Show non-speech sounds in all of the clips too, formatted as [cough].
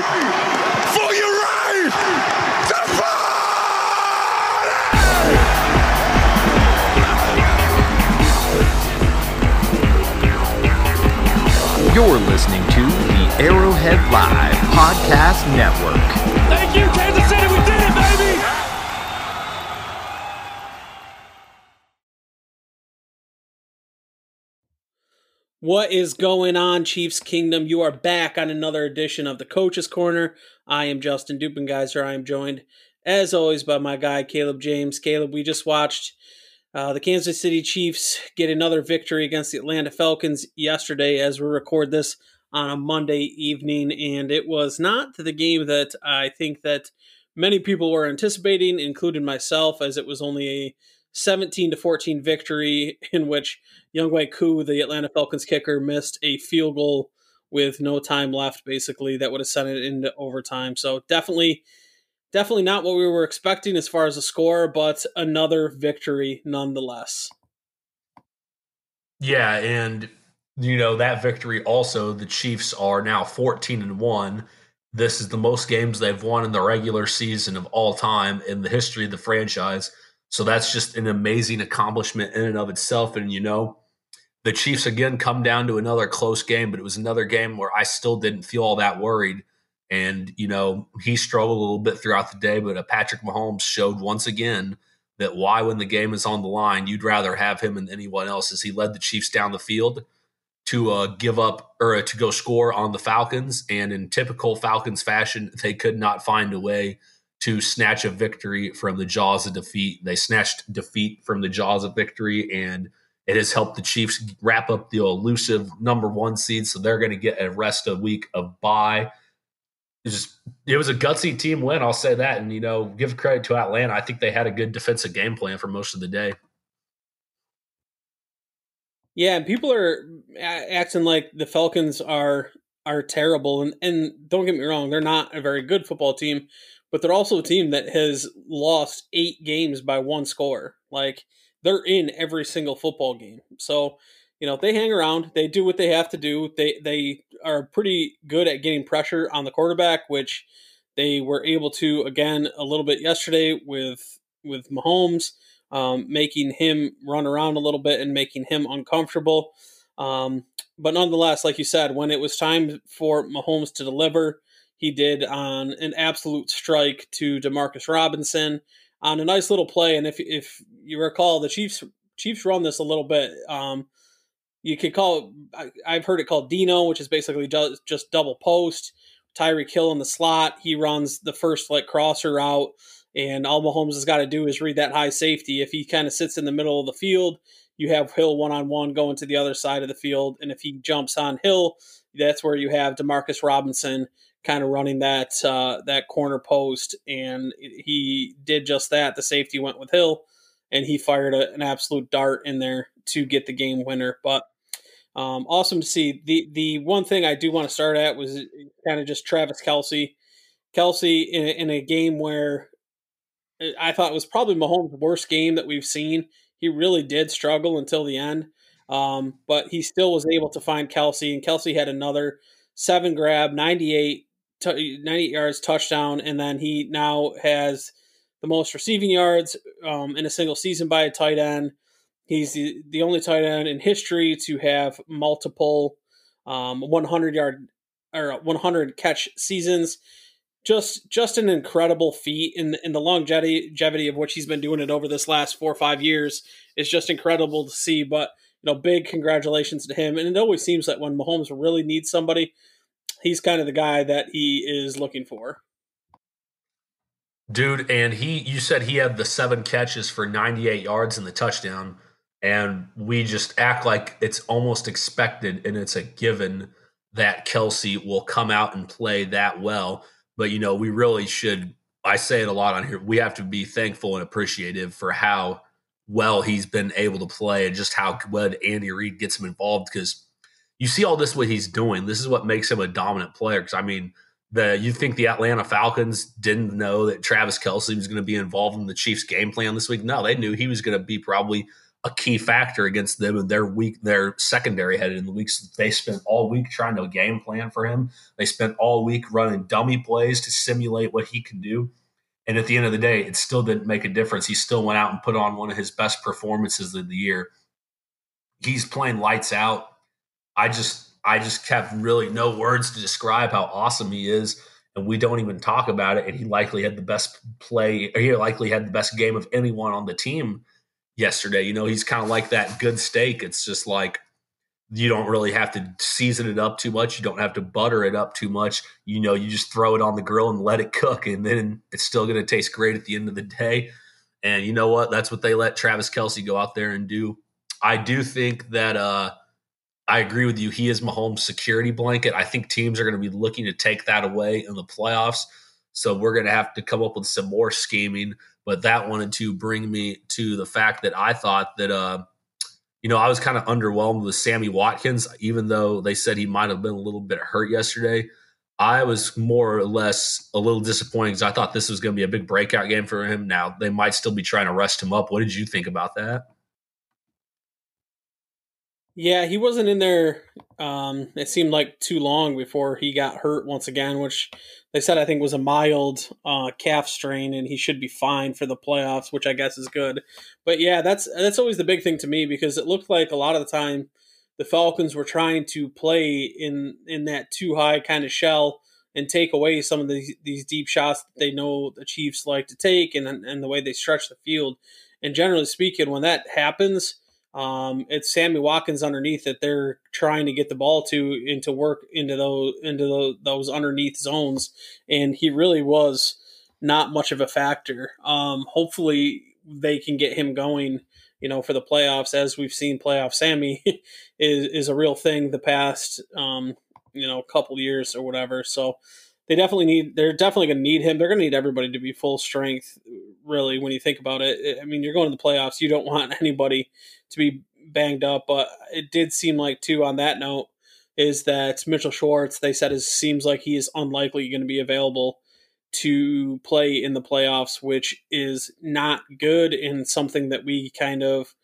right for your right to party! You're listening to the Arrowhead Live Podcast Network. Thank you, Kansas What is going on, Chiefs Kingdom? You are back on another edition of the Coach's Corner. I am Justin Dupengeiser. I am joined, as always, by my guy, Caleb James. Caleb, we just watched uh, the Kansas City Chiefs get another victory against the Atlanta Falcons yesterday as we record this on a Monday evening, and it was not the game that I think that many people were anticipating, including myself, as it was only a 17 to 14 victory in which Younghoe Koo, the Atlanta Falcons kicker, missed a field goal with no time left, basically, that would have sent it into overtime. So definitely, definitely not what we were expecting as far as a score, but another victory nonetheless. Yeah, and you know that victory also the Chiefs are now 14 and 1. This is the most games they've won in the regular season of all time in the history of the franchise. So that's just an amazing accomplishment in and of itself. And, you know, the Chiefs again come down to another close game, but it was another game where I still didn't feel all that worried. And, you know, he struggled a little bit throughout the day, but Patrick Mahomes showed once again that why, when the game is on the line, you'd rather have him than anyone else as he led the Chiefs down the field to uh, give up or uh, to go score on the Falcons. And in typical Falcons fashion, they could not find a way to snatch a victory from the jaws of defeat. They snatched defeat from the jaws of victory, and it has helped the Chiefs wrap up the elusive number one seed. So they're going to get a rest of a week of bye. It, just, it was a gutsy team win, I'll say that. And, you know, give credit to Atlanta. I think they had a good defensive game plan for most of the day. Yeah, and people are acting like the Falcons are are terrible, and and don't get me wrong, they're not a very good football team, but they're also a team that has lost eight games by one score. Like they're in every single football game, so you know they hang around, they do what they have to do. They they are pretty good at getting pressure on the quarterback, which they were able to again a little bit yesterday with with Mahomes um, making him run around a little bit and making him uncomfortable. Um, but nonetheless, like you said, when it was time for Mahomes to deliver, he did on an absolute strike to Demarcus Robinson on a nice little play. And if if you recall, the Chiefs Chiefs run this a little bit. Um, you could call it, I, have heard it called Dino, which is basically just, just double post. Tyreek Hill in the slot. He runs the first like crosser out and all Mahomes has got to do is read that high safety. If he kind of sits in the middle of the field, you have Hill one on one going to the other side of the field. And if he jumps on Hill, that's where you have Demarcus Robinson kind of running that uh, that corner post. And he did just that. The safety went with Hill, and he fired a, an absolute dart in there to get the game winner. But um, awesome to see. The the one thing I do want to start at was kind of just Travis Kelce. Kelce in, in a game where I thought was probably Mahomes' worst game that we've seen. He really did struggle until the end, um, but he still was able to find Kelce, and Kelce had another seven grab, 98, t- 98 yards touchdown, and then he now has the most receiving yards um, in a single season by a tight end. He's the, the only tight end in history to have multiple um, 100 yard or 100 catch seasons just just an incredible feat in in the longevity of which he's been doing it over this last four or five years is just incredible to see. But you know, big congratulations to him. And it always seems that when Mahomes really needs somebody, he's kind of the guy that he is looking for. Dude, and he you said he had the seven catches for 98 yards in the touchdown and we just act like it's almost expected and it's a given that Kelce will come out and play that well but you know, we really should. I say it a lot on here. We have to be thankful and appreciative for how well he's been able to play and just how good Andy Reid gets him involved because you see all this what he's doing. This is what makes him a dominant player. Because I mean, the you think the Atlanta Falcons didn't know that Travis Kelce was going to be involved in the Chiefs' game plan this week? No, they knew he was going to be probably a key factor against them and their week, their secondary headed in the weeks. They spent all week trying to game plan for him. They spent all week running dummy plays to simulate what he can do. And at the end of the day, it still didn't make a difference. He still went out and put on one of his best performances of the year. He's playing lights out. I just I just kept really no words to describe how awesome he is. And we don't even talk about it. And he likely had the best play, he likely had the best game of anyone on the team yesterday. You know, he's kind of like that good steak. It's just like you don't really have to season it up too much. You don't have to butter it up too much. You know, you just throw it on the grill and let it cook, and then it's still going to taste great at the end of the day. And you know what? That's what they let Travis Kelce go out there and do. I do think that uh, I agree with you. He is Mahomes' security blanket. I think teams are going to be looking to take that away in the playoffs. So we're going to have to come up with some more scheming. But that wanted to bring me to the fact that I thought that, uh, you know, I was kind of underwhelmed with Sammy Watkins, even though they said he might have been a little bit hurt yesterday. I was more or less a little disappointed because I thought this was going to be a big breakout game for him. Now they might still be trying to rest him up. What did you think about that? Yeah, he wasn't in there. Um, it seemed like too long before he got hurt once again, which they said I think was a mild uh, calf strain, and he should be fine for the playoffs, which I guess is good. But yeah, that's that's always the big thing to me because it looked like a lot of the time the Falcons were trying to play in in that too high kind of shell and take away some of these these deep shots that they know the Chiefs like to take, and and the way they stretch the field. And generally speaking, when that happens um, it's Sammy Watkins underneath that they're trying to get the ball to into work into those into the, those underneath zones, and he really was not much of a factor. Um, hopefully, they can get him going. You know, for the playoffs, as we've seen, playoff Sammy [laughs] is is a real thing the past um, you know couple years or whatever. So they definitely need they're definitely going to need him. They're going to need everybody to be full strength. Really, when you think about it, I mean, you're going to the playoffs. You don't [laughs] want anybody to be banged up, but it did seem like too on that note is that Mitchell Schwartz. They said it seems like he is unlikely going to be available to play in the playoffs, which is not good and something that we kind of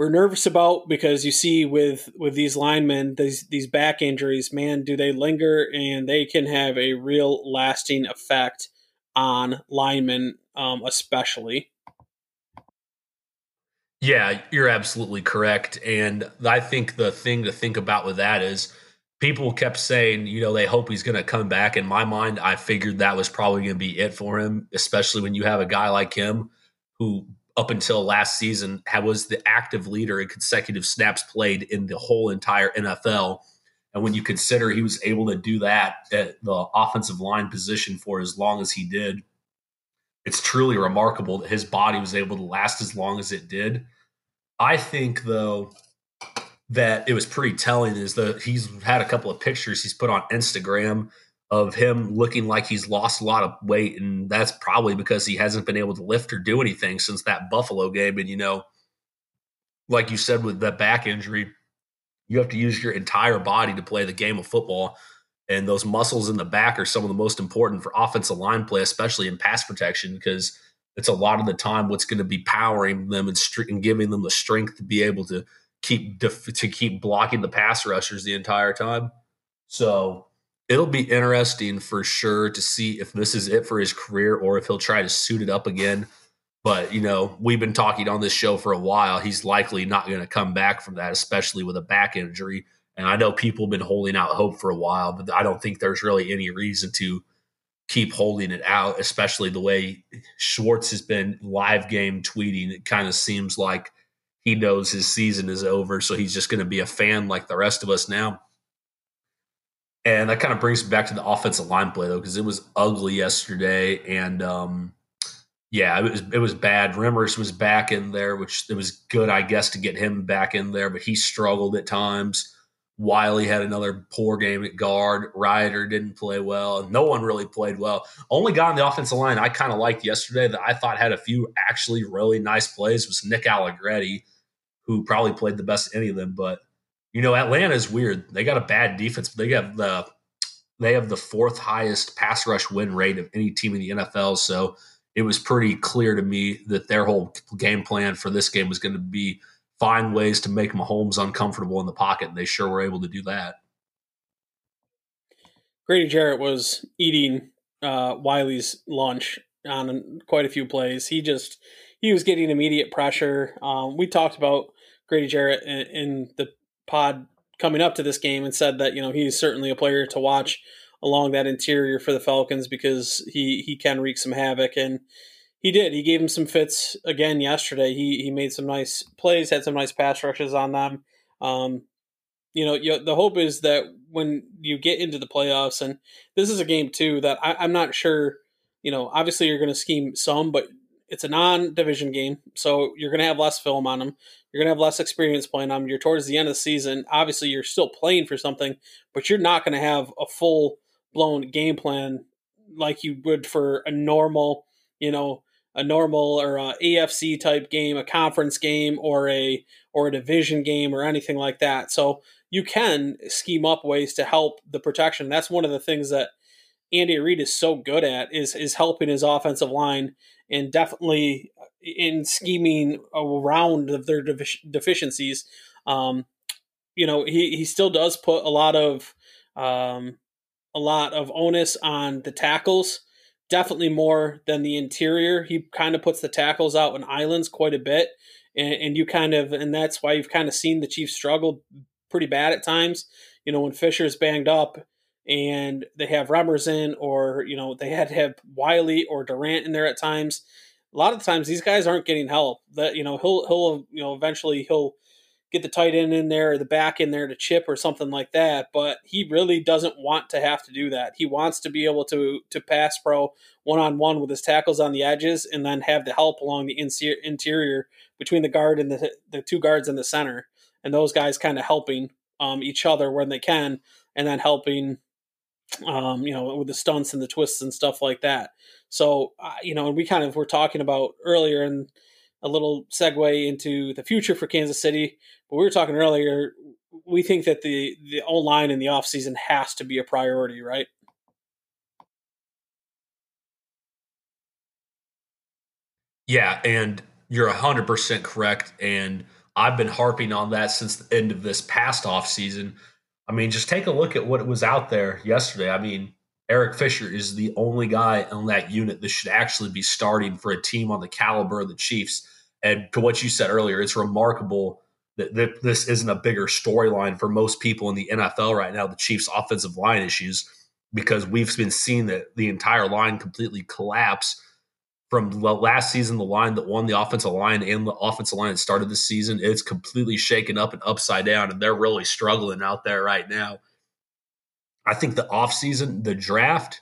we're nervous about because you see with with these linemen these these back injuries man do they linger and they can have a real lasting effect on linemen um, especially. Yeah you're absolutely correct. And i think the thing to think about with that is people kept saying you know they hope he's going to come back. In my mind i figured that was probably going to be it for him especially when you have a guy like him who up until last season was the active leader in consecutive snaps played in the whole entire NFL. And when you consider he was able to do that at the offensive line position for as long as he did, it's truly remarkable that his body was able to last as long as it did. I think, though, that it was pretty telling is that he's had a couple of pictures he's put on Instagram of him looking like he's lost a lot of weight, and that's probably because he hasn't been able to lift or do anything since that Buffalo game. And you know, like you said with that back injury, you have to use your entire body to play the game of football. And those muscles in the back are some of the most important for offensive line play, especially in pass protection, because it's a lot of the time what's going to be powering them and, and giving them the strength to be able to keep def- to keep blocking the pass rushers the entire time. So it'll be interesting for sure to see if this is it for his career or if he'll try to suit it up again. But, you know, we've been talking on this show for a while. He's likely not going to come back from that, especially with a back injury. And I know people have been holding out hope for a while, but I don't think there's really any reason to keep holding it out, especially the way Schwartz has been live game tweeting. It kind of seems like he knows his season is over. So he's just going to be a fan like the rest of us now. And that kind of brings me back to the offensive line play though, because it was ugly yesterday, and um, yeah, it was it was bad. Remmers was back in there, which it was good, I guess, to get him back in there, but he struggled at times. Wylie had another poor game at guard. Reiter didn't play well. No one really played well. Only guy on the offensive line I kind of liked yesterday that I thought had a few actually really nice plays was Nick Allegretti, who probably played the best of any of them. But you know, Atlanta is weird. They got a bad defense, but they have the they have the fourth highest pass rush win rate of any team in the NFL. So it was pretty clear to me that their whole game plan for this game was going to be find ways to make Mahomes uncomfortable in the pocket, and they sure were able to do that. Grady Jarrett was eating uh, Wylie's lunch on quite a few plays. He just he was getting immediate pressure. Um, we talked about Grady Jarrett in, in, the pod coming up to this game and said that you know he's certainly a player to watch along that interior for the Falcons because he he can wreak some havoc and he did. He gave him some fits again yesterday. He he made some nice plays, had some nice pass rushes on them. Um, you know, you, the hope is that when you get into the playoffs, and this is a game too that I, I'm not sure. You know, obviously you're going to scheme some, but it's a non-division game, so you're going to have less film on them. You're to have less experience playing them. You're towards the end of the season. Obviously, you're still playing for something, but you're not to have a full blown game plan like you would for a normal, you know, a normal or a AFC type game, a conference game, or a or a division game, or anything like that. So you can scheme up ways to help the protection. That's one of the things that Andy Reid is so good at is is helping his offensive line and definitely in scheming around their deficiencies. Um, you know, he, he still does put a lot of um, a lot of onus on the tackles, definitely more than the interior. He kind of puts the tackles out in islands quite a bit, and, and you kind of and that's why you've kind of seen the Chiefs struggle pretty bad at times. You know, when Fisher's banged up and they have Remmers in, or you know they had to have Wylie or Durant in there at times. A lot of times these guys aren't getting help. That you know he'll he'll you know eventually he'll get the tight end in there or the back in there to chip or something like that. But he really doesn't want to have to do that. He wants to be able to to pass pro one on one with his tackles on the edges and then have the help along the interior between the guard and the the two guards in the center and those guys kind of helping um, each other when they can and then helping um, you know, with the stunts and the twists and stuff like that. So, uh, you know, and we kind of were talking about earlier and a little segue into the future for Kansas City. But we were talking earlier, we think that the the O line in the offseason has to be a priority, right? Yeah, and you're 100% correct. And I've been harping on that since the end of this past offseason I mean, just take a look at what was out there yesterday. I mean, Eric Fisher is the only guy on that unit that should actually be starting for a team on the caliber of the Chiefs. And to what you said earlier, it's remarkable that, that this isn't a bigger storyline for most people in the NFL right now, the Chiefs' offensive line issues, because we've been seeing that the entire line completely collapse from last season, the line that won the offensive line and the offensive line that started the season, it's completely shaken up and upside down, and they're really struggling out there right now. I think the offseason, the draft,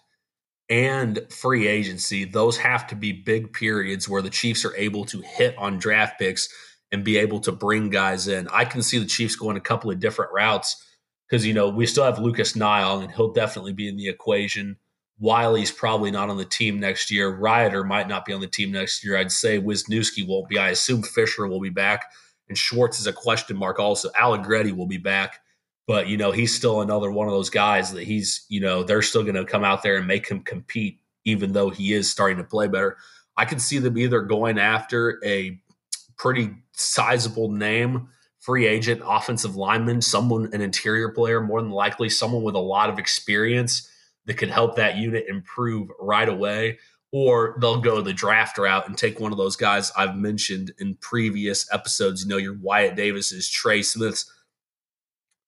and free agency, those have to be big periods where the Chiefs are able to hit on draft picks and be able to bring guys in. I can see the Chiefs going a couple of different routes because, you know, we still have Lucas Niang, and he'll definitely be in the equation. Wylie's probably not on the team next year. Reiter might not be on the team next year. I'd say Wisniewski won't be. I assume Fisher will be back, and Schwartz is a question mark. Also, Allegretti will be back, but you know he's still another one of those guys that he's you know they're still going to come out there and make him compete, even though he is starting to play better. I can see them either going after a pretty sizable name free agent offensive lineman, someone an interior player, more than likely someone with a lot of experience that could help that unit improve right away, or they'll go the draft route and take one of those guys I've mentioned in previous episodes. You know, your Wyatt Davis's, Trey Smiths.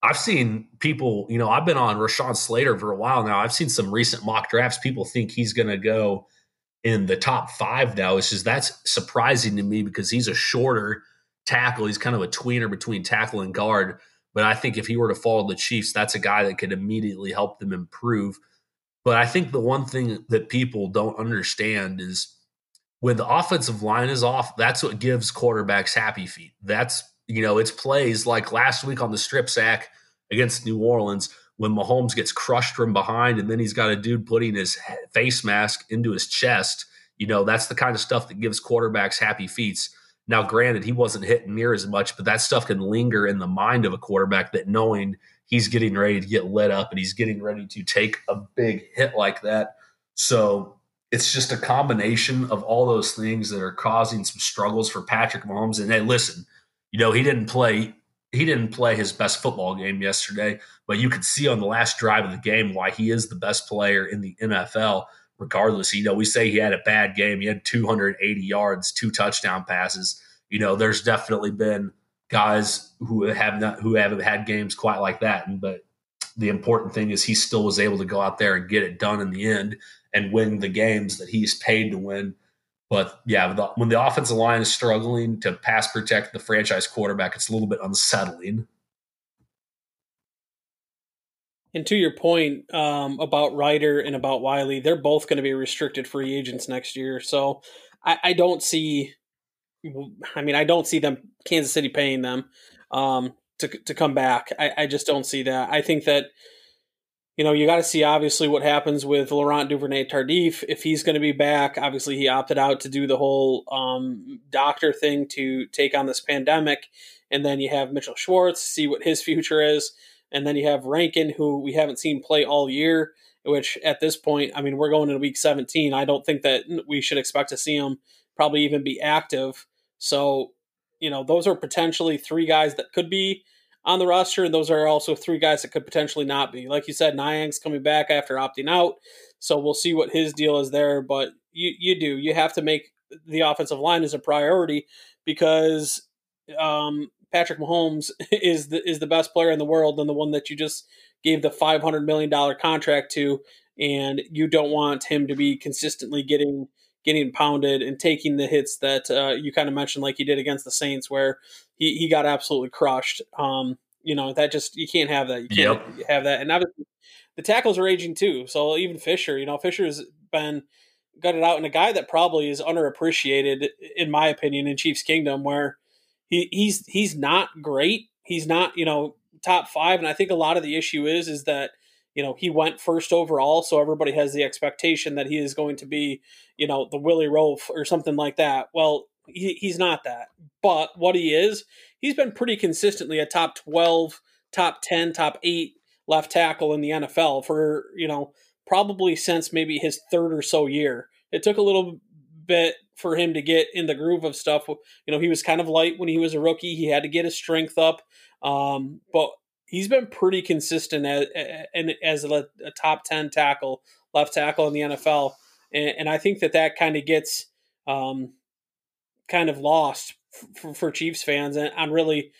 I've seen people, you know, I've been on Rashawn Slater for a while now. I've seen some recent mock drafts. People think he's going to go in the top five now. It's just that's surprising to me because he's a shorter tackle. He's kind of a tweener between tackle and guard. But I think if he were to follow the Chiefs, that's a guy that could immediately help them improve. But I think the one thing that people don't understand is when the offensive line is off, that's what gives quarterbacks happy feet. That's, you know, it's plays like last week on the strip sack against New Orleans when Mahomes gets crushed from behind and then he's got a dude putting his face mask into his chest. You know, that's the kind of stuff that gives quarterbacks happy feats. Now, granted, he wasn't hitting near as much, but that stuff can linger in the mind of a quarterback that knowing he's getting ready to get lit up and he's getting ready to take a big hit like that. So it's just a combination of all those things that are causing some struggles for Patrick Mahomes. And hey, listen, you know, he didn't play he didn't play his best football game yesterday, but you could see on the last drive of the game why he is the best player in the NFL. Regardless, you know, we say he had a bad game. He had 280 yards, two touchdown passes. You know, there's definitely been guys who have not who haven't had games quite like that. But the important thing is he still was able to go out there and get it done in the end and win the games that he's paid to win. But yeah, the, when the offensive line is struggling to pass protect the franchise quarterback, it's a little bit unsettling. And to your point um, about Reiter and about Wylie, they're both going to be restricted free agents next year. So I, I, don't see. I mean, I don't see them Kansas City paying them um, to to come back. I, I just don't see that. I think that you know, you got to see obviously what happens with Laurent Duvernay Tardif if he's going to be back. Obviously, he opted out to do the whole um, doctor thing to take on this pandemic, and then you have Mitchell Schwartz, see what his future is, and then you have Rankin, who we haven't seen play all year. Which at this point, I mean, we're going into week 17. I don't think that we should expect to see him probably even be active. So, you know, those are potentially three guys that could be on the roster, and those are also three guys that could potentially not be. Like you said, Niang's coming back after opting out, so we'll see what his deal is there. But you you do you have to make the offensive line as a priority because um, Patrick Mahomes [laughs] is the is the best player in the world and the one that you just gave the five hundred million dollar contract to, and you don't want him to be consistently getting getting pounded and taking the hits that uh, you kind of mentioned, like he did against the Saints, where he, he got absolutely crushed. Um, you know, that just, you can't have that. You can't yep. have that. And obviously, the tackles are aging too. So even Fisher, you know, Fisher's been gutted out, and a guy that probably is underappreciated, in my opinion, in Chiefs Kingdom, where he, he's he's not great. He's not, you know, top five. And I think a lot of the issue is is that you know, he went first overall, so everybody has the expectation that he is going to be, you know, the Willie Roaf or something like that. Well, he, he's not that. But what he is, he's been pretty consistently a top 12, top 10, top 8 left tackle in the NFL for, you know, probably since maybe his third or so year. It took a little bit for him to get in the groove of stuff. You know, he was kind of light when he was a rookie. He had to get his strength up. Um, but he's been pretty consistent as, as a, a top 10 tackle, left tackle in the NFL. And, and I think that that kind of gets um, kind of lost for, for Chiefs fans and on really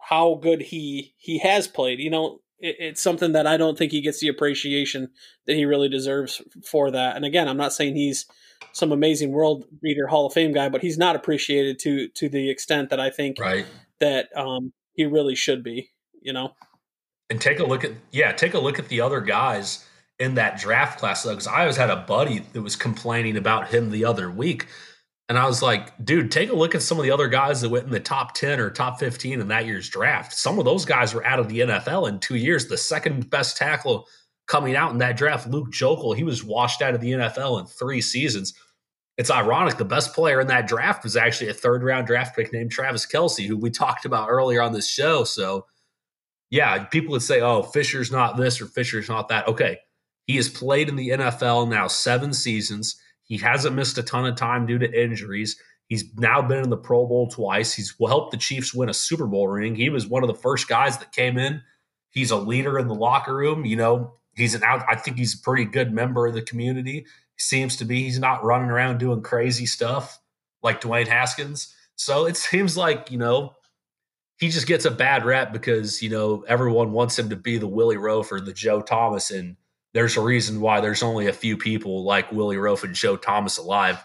how good he he has played. You know, it, it's something that I don't think he gets the appreciation that he really deserves for that. And again, I'm not saying he's some amazing world beater Hall of Fame guy, but he's not appreciated to to the extent that I think right. that um, he really should be you know. And take a look at yeah, take a look at the other guys in that draft class though, because I always had a buddy that was complaining about him the other week. And I was like, dude, take a look at some of the other guys that went in the top 10 or top 15 in that year's draft. Some of those guys were out of the NFL in two years. The second best tackle coming out in that draft, Luke Joeckel, he was washed out of the NFL in three seasons. It's ironic. The best player in that draft was actually a third round draft pick named Travis Kelce, who we talked about earlier on this show. So yeah, people would say, oh, Fisher's not this or Fisher's not that. Okay. He has played in the NFL now seven seasons. He hasn't missed a ton of time due to injuries. He's now been in the Pro Bowl twice. He's helped the Chiefs win a Super Bowl ring. He was one of the first guys that came in. He's a leader in the locker room. You know, he's an out. I think he's a pretty good member of the community. Seems to be. He's not running around doing crazy stuff like Dwayne Haskins. So it seems like you know he just gets a bad rap because you know everyone wants him to be the Willie Roaf or the Joe Thomas, and there's a reason why there's only a few people like Willie Roaf and Joe Thomas alive.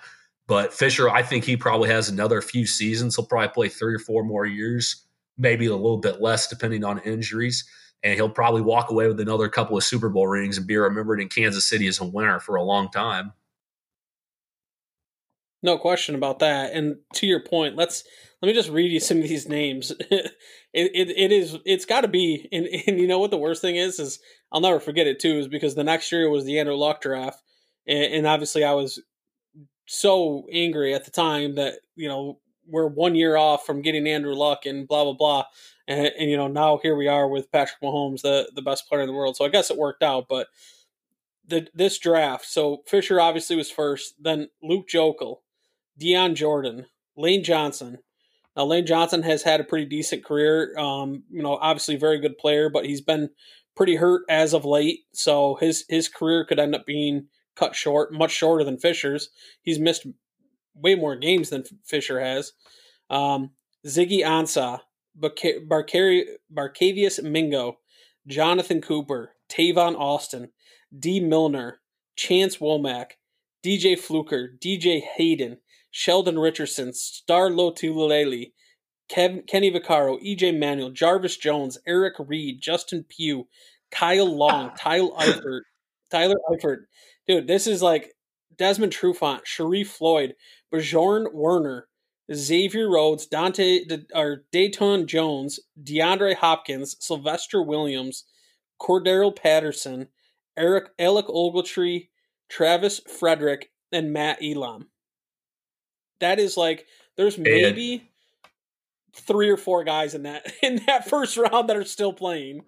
But Fisher, I think he probably has another few seasons. He'll probably play three or four more years, maybe a little bit less depending on injuries. And he'll probably walk away with another couple of Super Bowl rings and be remembered in Kansas City as a winner for a long time. No question about that. And to your point, let's let me just read you some of these names. [laughs] it, it, it is it's got to be and, and you know what the worst thing is is I'll never forget it too is because the next year was the Andrew Luck draft and, and obviously I was so angry at the time that you know we're one year off from getting Andrew Luck and blah blah blah and, and you know now here we are with Patrick Mahomes the the best player in the world so I guess it worked out but the this draft. So Fisher obviously was first, then Luke Joeckel, Dion Jordan, Lane Johnson. Now Lane Johnson has had a pretty decent career. Um, you know, obviously very good player, but he's been pretty hurt as of late. So his his career could end up being cut short, much shorter than Fisher's. He's missed way more games than Fisher has. Um, Ziggy Ansah, Barkevious Mingo, Jonathan Cooper, Tavon Austin, Dee Milner, Chance Womack, DJ Fluker, DJ Hayden, Sheldon Richardson, Star Lotulelei, Kev- Kenny Vaccaro, EJ Manuel, Jarvis Jones, Eric Reid, Justin Pugh, Kyle Long, [laughs] Tyler Eifert, Tyler Eifert. Dude, this is like Desmond Trufant, Sharrif Floyd, Bjorn Werner, Xavier Rhodes, Dante or Dayton Jones, DeAndre Hopkins, Sylvester Williams, Cordarrelle Patterson, Eric Alec Ogletree, Travis Frederick, and Matt Elam. That is like there's maybe three or four guys in that [laughs] in that first round that are still playing.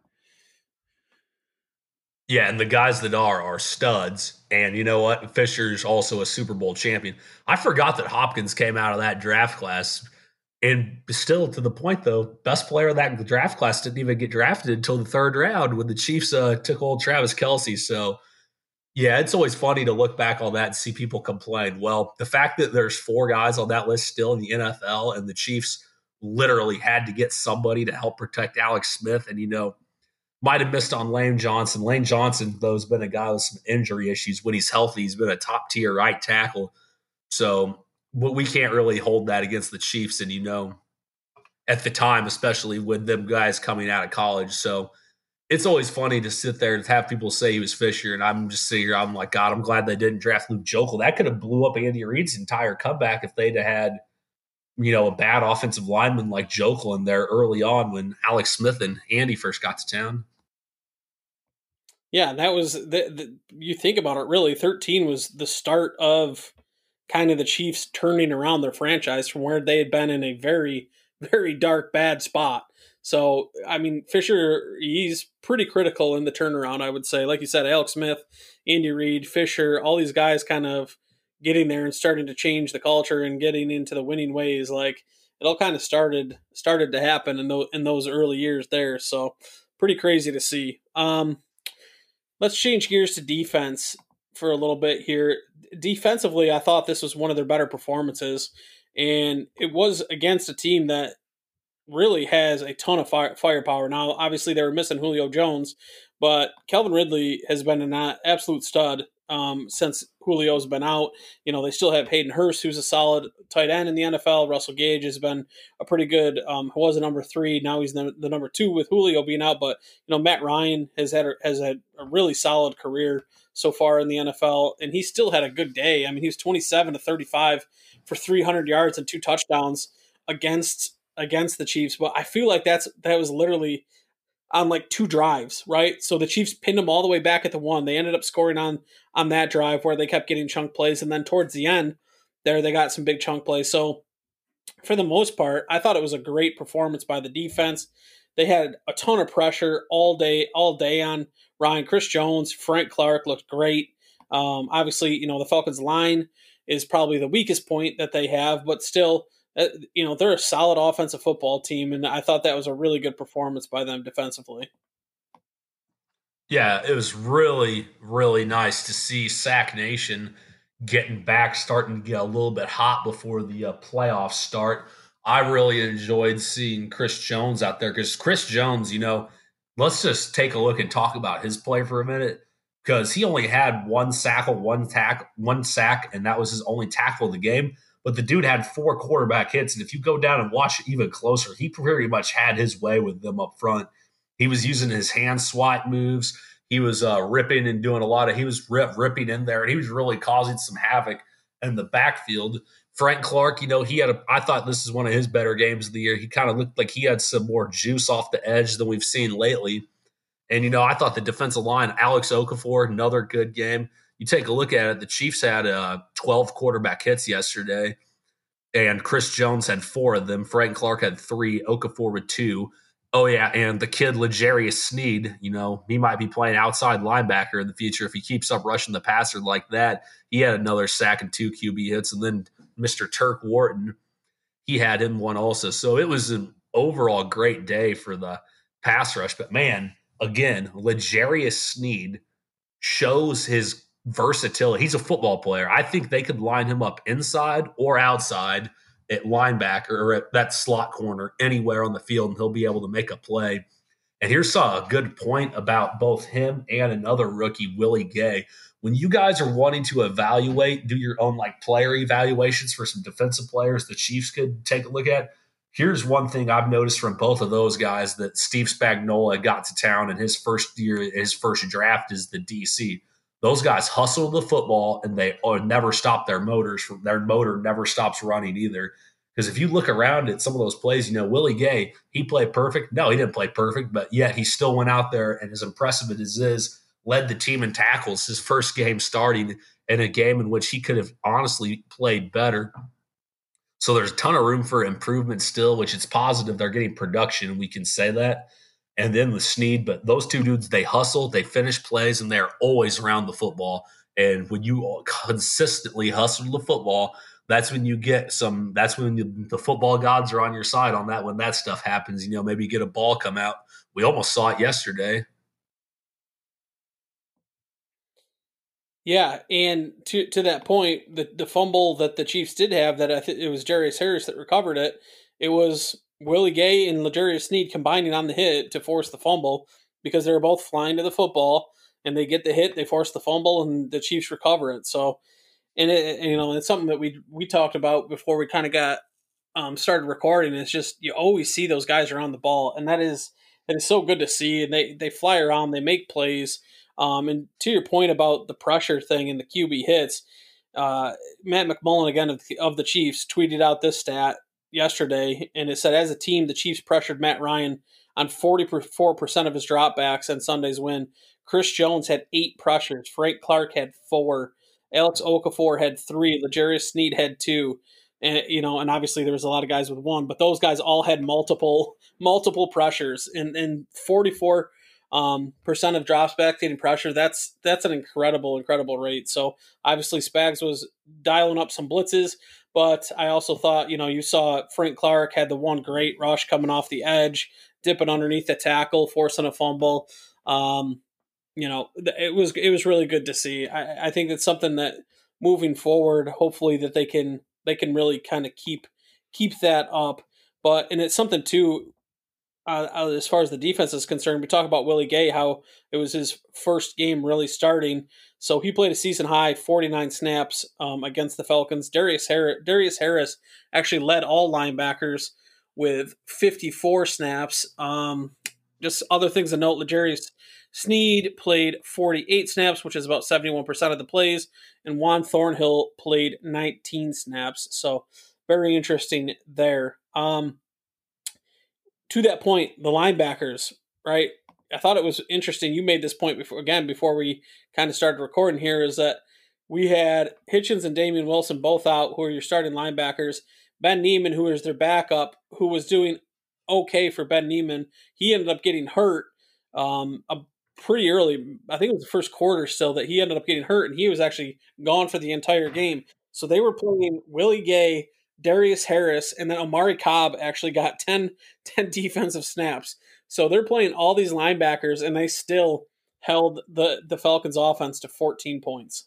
Yeah, and the guys that are are studs. And you know what? Fisher's also a Super Bowl champion. I forgot that Hopkins came out of that draft class. And still to the point though, best player of that draft class didn't even get drafted until the third round when the Chiefs uh, took old Travis Kelce. So yeah, it's always funny to look back on that and see people complain. Well, the fact that there's four guys on that list still in the NFL and the Chiefs literally had to get somebody to help protect Alex Smith. And, you know, might have missed on Lane Johnson. Lane Johnson, though, has been a guy with some injury issues. When he's healthy, he's been a top tier right tackle. So we can't really hold that against the Chiefs. And, you know, at the time, especially with them guys coming out of college. So it's always funny to sit there and have people say he was Fisher. And I'm just sitting here, I'm like, God, I'm glad they didn't draft Luke Joeckel. That could have blew up Andy Reid's entire comeback if they'd had – you know, a bad offensive lineman like Joeckel in there early on when Alex Smith and Andy first got to town. Yeah, that was the, the, you think about it. Really, thirteen was the start of kind of the Chiefs turning around their franchise from where they had been in a very, very dark, bad spot. So, I mean, Fisher, he's pretty critical in the turnaround. I would say, like you said, Alex Smith, Andy Reid, Fisher, all these guys kind of getting there and starting to change the culture and getting into the winning ways. Like it all kind of started started to happen in those in those early years there. So pretty crazy to see. Um let's change gears to defense for a little bit here. Defensively i thought this was one of their better performances and it was against a team that really has a ton of fire, firepower now obviously they were missing julio jones but Calvin Ridley has been an absolute stud um, since Julio's been out. You know, they still have Hayden Hurst, who's a solid tight end in the NFL. Russell Gage has been a pretty good, um, was a number three. Now he's the, the, number two with Julio being out. But, you know, Matt Ryan has had, a, has had a really solid career so far in the NFL, and he still had a good day. I mean, he was 27 to 35 for 300 yards and two touchdowns against against the Chiefs. But I feel like that's that was literally – on like two drives, right? So the Chiefs pinned them all the way back at the one. They ended up scoring on on that drive where they kept getting chunk plays, and then towards the end, there they got some big chunk plays. So for the most part, I thought it was a great performance by the defense. They had a ton of pressure all day, all day on Ryan. Chris Jones, Frank Clark looked great. Um, obviously, you know the Falcons' line is probably the weakest point that they have, but still you know they're a solid offensive football team, and I thought that was a really good performance by them defensively. Yeah, it was really really nice to see Sack Nation getting back, starting to get a little bit hot before the uh, playoffs start. I really enjoyed seeing Chris Jones out there because Chris Jones, you know, let's just take a look and talk about his play for a minute because he only had one sackle, one tack, one sack, and that was his only tackle of the game but the dude had four quarterback hits. And if you go down and watch it even closer, he pretty much had his way with them up front. He was using his hand swat moves. He was uh, ripping and doing a lot of, he was rip, ripping in there, and he was really causing some havoc in the backfield. Frank Clark, you know, he had a, I thought this is one of his better games of the year. He kind of looked like he had some more juice off the edge than we've seen lately. And, you know, I thought the defensive line, Alex Okafor, another good game you take a look at it, the Chiefs had uh, 12 quarterback hits yesterday, and Chris Jones had four of them. Frank Clark had three, Okafor with two. Oh yeah, and the kid L'Jarius Sneed, you know, he might be playing outside linebacker in the future if he keeps up rushing the passer like that. He had another sack and two QB hits, and then Mr. Turk Wharton, he had him one also. So it was an overall great day for the pass rush. But man, again, L'Jarius Sneed shows his versatility. He's a football player. I think they could line him up inside or outside at linebacker or at that slot corner anywhere on the field, and he'll be able to make a play. And here's a good point about both him and another rookie, Willie Gay. When you guys are wanting to evaluate, do your own like player evaluations for some defensive players the Chiefs could take a look at. Here's one thing I've noticed from both of those guys that Steve Spagnuolo got to town in his first year, his first draft is the DC. Those guys hustle the football and they oh, never stop their motors. Their motor never stops running either. Because if you look around at some of those plays, you know, Willie Gay, he played perfect. No, he didn't play perfect, but yet he still went out there and as impressive as is, led the team in tackles his first game starting in a game in which he could have honestly played better. So there's a ton of room for improvement still, which is positive. They're getting production. We can say that and then the Sneed. But those two dudes, they hustle, they finish plays, and they're always around the football. And when you consistently hustle the football, that's when you get some. That's when you, the football gods are on your side on that. When that stuff happens, you know, maybe you get a ball come out. We almost saw it yesterday. Yeah, and to to that point, the the fumble that the Chiefs did have, that I think it was Darius Harris that recovered it. It was Willie Gay and L'Jarius Sneed combining on the hit to force the fumble because they were both flying to the football and they get the hit, they force the fumble, and the Chiefs recover it. So, and it, you know, it's something that we we talked about before we kind of got um, started recording. It's just you always see those guys around the ball, and that is that is so good to see. And they they fly around, they make plays. Um, and to your point about the pressure thing and the QB hits, uh, Matt McMullen again of the, of the Chiefs tweeted out this stat yesterday, and it said as a team, the Chiefs pressured Matt Ryan on 44% of his dropbacks on Sunday's win. Chris Jones had eight pressures. Frank Clark had four. Alex Okafor had three. L'Jarius Sneed had two. And you know, and obviously there was a lot of guys with one, but those guys all had multiple [laughs] multiple pressures and and 44 um, percent of drops back getting pressure. That's that's an incredible, incredible rate. So obviously Spags was dialing up some blitzes. But I also thought, you know, you saw Frank Clark had the one great rush coming off the edge, dipping underneath the tackle, forcing a fumble. Um, you know, it was it was really good to see. I, I think it's something that moving forward, hopefully that they can they can really kind of keep keep that up. But and it's something too uh, uh, as far as the defense is concerned, we talk about Willie Gay, how it was his first game really starting. So he played a season high 49 snaps um, against the Falcons. Darius Harris, Darius Harris actually led all linebackers with 54 snaps. Um, just other things to note: L'Jarius Sneed played 48 snaps, which is about 71% of the plays, and Juan Thornhill played 19 snaps. So very interesting there. Um, to that point, the linebackers, right? I thought it was interesting. You made this point before again before we kind of started recording here is that we had Hitchens and Damian Wilson both out, who are your starting linebackers. Ben Niemann, who is their backup, who was doing okay for Ben Niemann, he ended up getting hurt um, pretty early. I think it was the first quarter still that he ended up getting hurt, and he was actually gone for the entire game. So they were playing Willie Gay, Darius Harris, and then Omari Cobb actually got [laughs] 10, 10 defensive snaps. So they're playing all these linebackers, and they still held the the Falcons' offense to 14 points.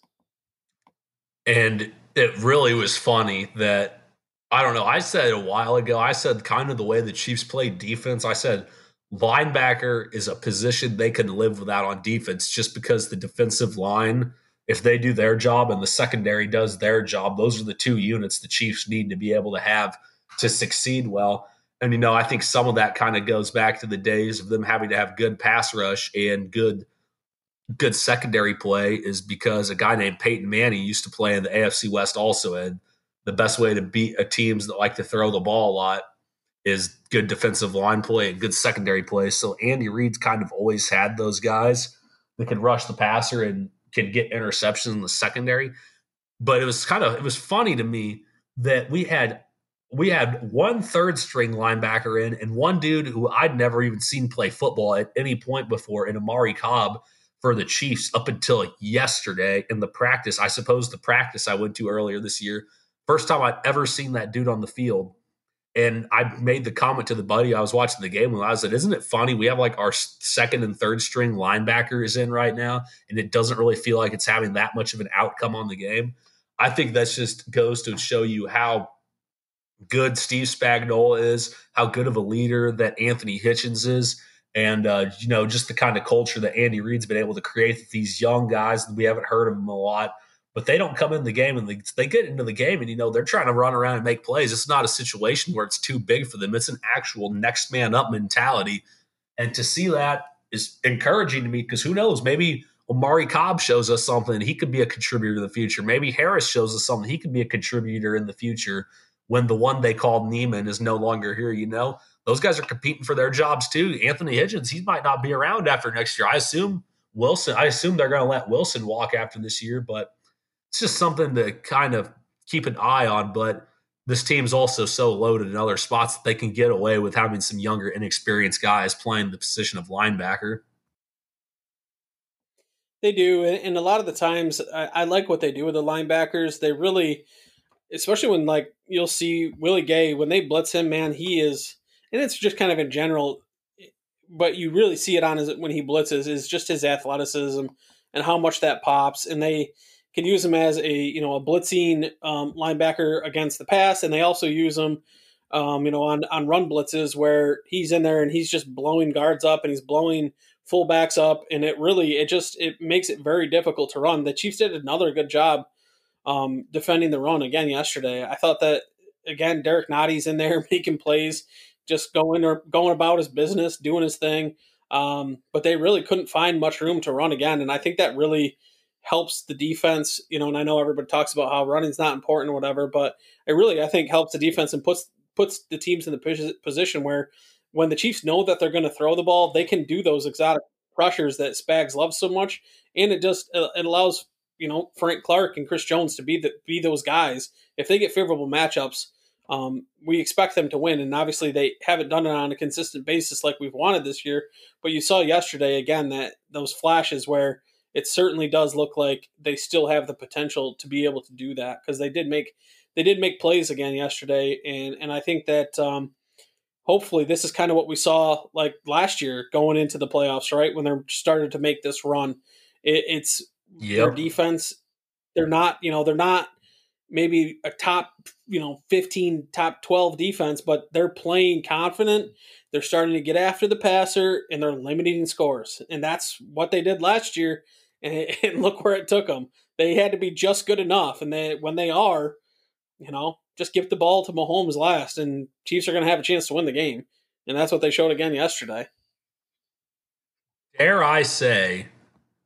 And it really was funny that I don't know. I said a while ago. I said kind of the way the Chiefs play defense. I said linebacker is a position they can live without on defense, just because the defensive line if they do their job and the secondary does their job, those are the two units the Chiefs need to be able to have to succeed well. And you know, I think some of that kind of goes back to the days of them having to have good pass rush and good good secondary play is because a guy named Peyton Manning used to play in the AFC West also and the best way to beat a teams that like to throw the ball a lot is good defensive line play and good secondary play. So Andy Reid's kind of always had those guys that can rush the passer and could get interceptions in the secondary. But it was kind of it was funny to me that we had we had one third string linebacker in and one dude who I'd never even seen play football at any point before in Omari Cobb for the Chiefs up until yesterday in the practice. I suppose the practice I went to earlier this year. First time I'd ever seen that dude on the field. And I made the comment to the buddy I was watching the game with. I said, Isn't it funny? We have like our second and third string linebackers in right now, and it doesn't really feel like it's having that much of an outcome on the game. I think that just goes to show you how good Steve Spagnuolo is, how good of a leader that Anthony Hitchens is, and uh, you know just the kind of culture that Andy Reid's been able to create with these young guys. We haven't heard of them a lot, but they don't come in the game and they, they get into the game and you know they're trying to run around and make plays. It's not a situation where it's too big for them. It's an actual next man up mentality, and to see that is encouraging to me because who knows maybe. Omari Cobb shows us something. He could be a contributor in the future. Maybe Harris shows us something. He could be a contributor in the future when the one they called Niemann is no longer here. You know, those guys are competing for their jobs too. Anthony Hitchens, he might not be around after next year. I assume Wilson, I assume they're going to let Wilson walk after this year, but it's just something to kind of keep an eye on. But this team's also so loaded in other spots that they can get away with having some younger, inexperienced guys playing the position of linebacker. They do, and a lot of the times I, like what they do with the linebackers. They really especially when like you'll see Willie Gay when they blitz him, man, he is, and it's just kind of in general, but you really see it on his when he blitzes is just his athleticism and how much that pops, and they can use him as a you know a blitzing um, linebacker against the pass, and they also use him. Um, you know, on, on run blitzes where he's in there and he's just blowing guards up and he's blowing fullbacks up, and it really it just it makes it very difficult to run. The Chiefs did another good job um, defending the run again yesterday. I thought that again, Derrick Nnadi's in there [laughs] making plays, just going or going about his business, doing his thing. Um, but they really couldn't find much room to run again, and I think that really helps the defense. You know, and I know everybody talks about how running's not important or whatever, but it really I think helps the defense and puts puts the teams in the position where when the Chiefs know that they're going to throw the ball, they can do those exotic pressures that Spags loves so much, and it just it allows you know Frank Clark and Chris Jones to be the, be those guys. If they get favorable matchups, um, we expect them to win, and obviously they haven't done it on a consistent basis like we've wanted this year. But you saw yesterday again that those flashes where it certainly does look like they still have the potential to be able to do that because they did make they did make plays again yesterday, and and I think that. Um, hopefully this is kind of what we saw like last year going into the playoffs, right? When they're started to make this run. It, it's yep. their defense. They're not, you know, they're not maybe a top, you know, 15, top 12 defense, but they're playing confident. They're starting to get after the passer and they're limiting scores. And that's what they did last year. And, [laughs] and look where it took them. They had to be just good enough. And they, when they are, you know, just give the ball to Mahomes last, and Chiefs are going to have a chance to win the game. And that's what they showed again yesterday. Dare I say